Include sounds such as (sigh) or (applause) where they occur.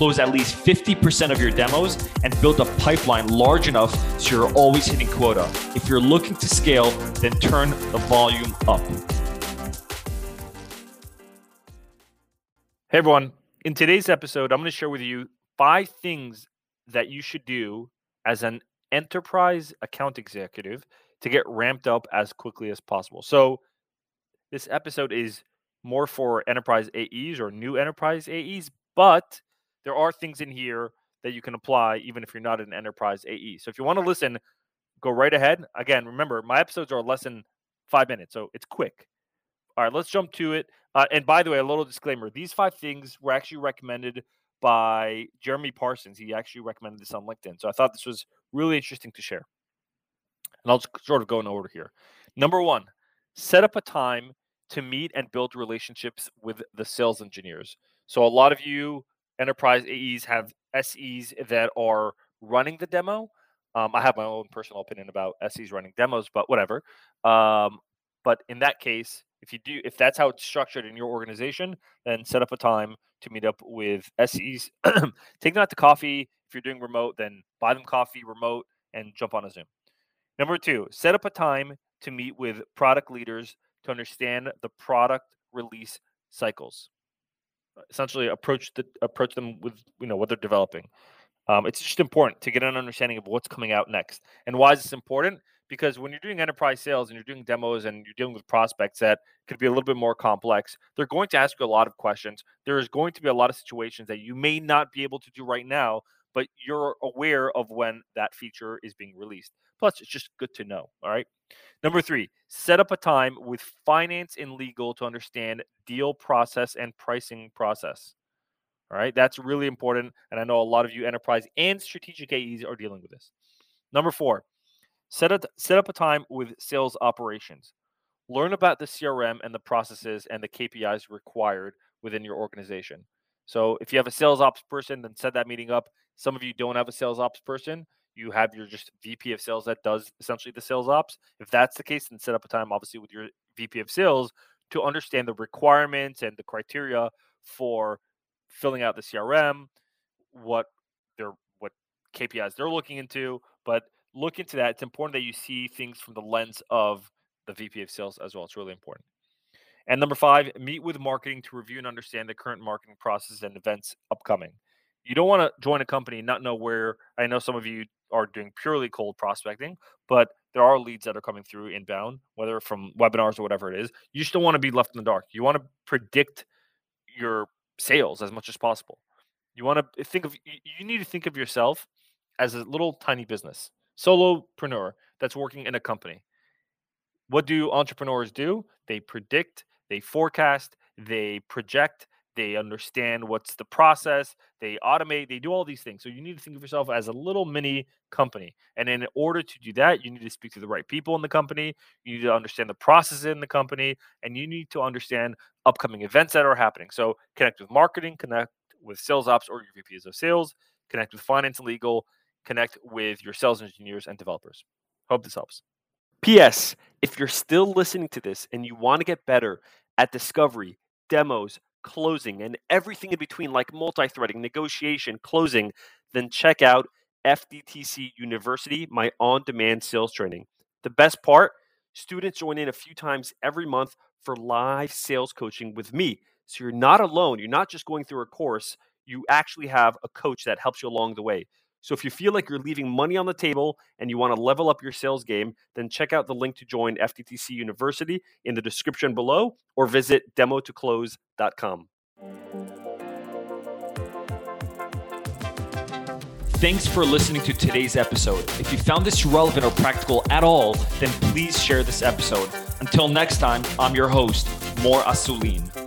close at least 50% of your demos, and build a pipeline large enough so you're always hitting quota. If you're looking to scale, then turn the volume up. Hey everyone, in today's episode, I'm going to share with you five things that you should do as an enterprise account executive to get ramped up as quickly as possible. So, this episode is more for enterprise AEs or new enterprise AEs, but there are things in here that you can apply even if you're not an enterprise AE. So, if you want to listen, go right ahead. Again, remember, my episodes are less than five minutes, so it's quick. All right, let's jump to it. Uh, and by the way, a little disclaimer these five things were actually recommended by Jeremy Parsons. He actually recommended this on LinkedIn. So I thought this was really interesting to share. And I'll just sort of go in order here. Number one, set up a time to meet and build relationships with the sales engineers. So a lot of you enterprise AEs have SEs that are running the demo. Um, I have my own personal opinion about SEs running demos, but whatever. Um, but in that case, if you do, if that's how it's structured in your organization, then set up a time to meet up with SEs. (clears throat) Take them out to coffee. If you're doing remote, then buy them coffee remote and jump on a Zoom. Number two, set up a time to meet with product leaders to understand the product release cycles. Essentially, approach the approach them with you know what they're developing. Um, it's just important to get an understanding of what's coming out next. And why is this important? because when you're doing enterprise sales and you're doing demos and you're dealing with prospects that could be a little bit more complex, they're going to ask you a lot of questions. There is going to be a lot of situations that you may not be able to do right now, but you're aware of when that feature is being released. Plus, it's just good to know. All right. Number three, set up a time with finance and legal to understand deal process and pricing process. All right. That's really important. And I know a lot of you enterprise and strategic AEs are dealing with this. Number four, Set, a, set up a time with sales operations. Learn about the CRM and the processes and the KPIs required within your organization. So if you have a sales ops person, then set that meeting up. Some of you don't have a sales ops person. You have your just VP of sales that does essentially the sales ops. If that's the case, then set up a time, obviously, with your VP of sales to understand the requirements and the criteria for filling out the CRM, what their what KPIs they're looking into, but look into that. It's important that you see things from the lens of the VP of sales as well. It's really important. And number five, meet with marketing to review and understand the current marketing process and events upcoming. You don't want to join a company and not know where. I know some of you are doing purely cold prospecting, but there are leads that are coming through inbound, whether from webinars or whatever it is. You just don't want to be left in the dark. You want to predict your sales as much as possible. You want to think of, you need to think of yourself as a little tiny business solopreneur that's working in a company. What do entrepreneurs do? They predict, they forecast, they project, they understand what's the process, they automate, they do all these things. So you need to think of yourself as a little mini company. And in order to do that, you need to speak to the right people in the company, you need to understand the process in the company, and you need to understand upcoming events that are happening. So connect with marketing, connect with sales ops or your VPs of sales, connect with finance and legal, connect with your sales engineers and developers. Hope this helps. P.S. If you're still listening to this and you want to get better at discovery, demos, closing, and everything in between, like multi threading, negotiation, closing, then check out FDTC University, my on demand sales training. The best part students join in a few times every month for live sales coaching with me. So you're not alone. You're not just going through a course, you actually have a coach that helps you along the way. So if you feel like you're leaving money on the table and you want to level up your sales game, then check out the link to join FDTC University in the description below or visit demotoclose.com. Thanks for listening to today's episode. If you found this relevant or practical at all, then please share this episode. Until next time, I'm your host, Mor Assouline.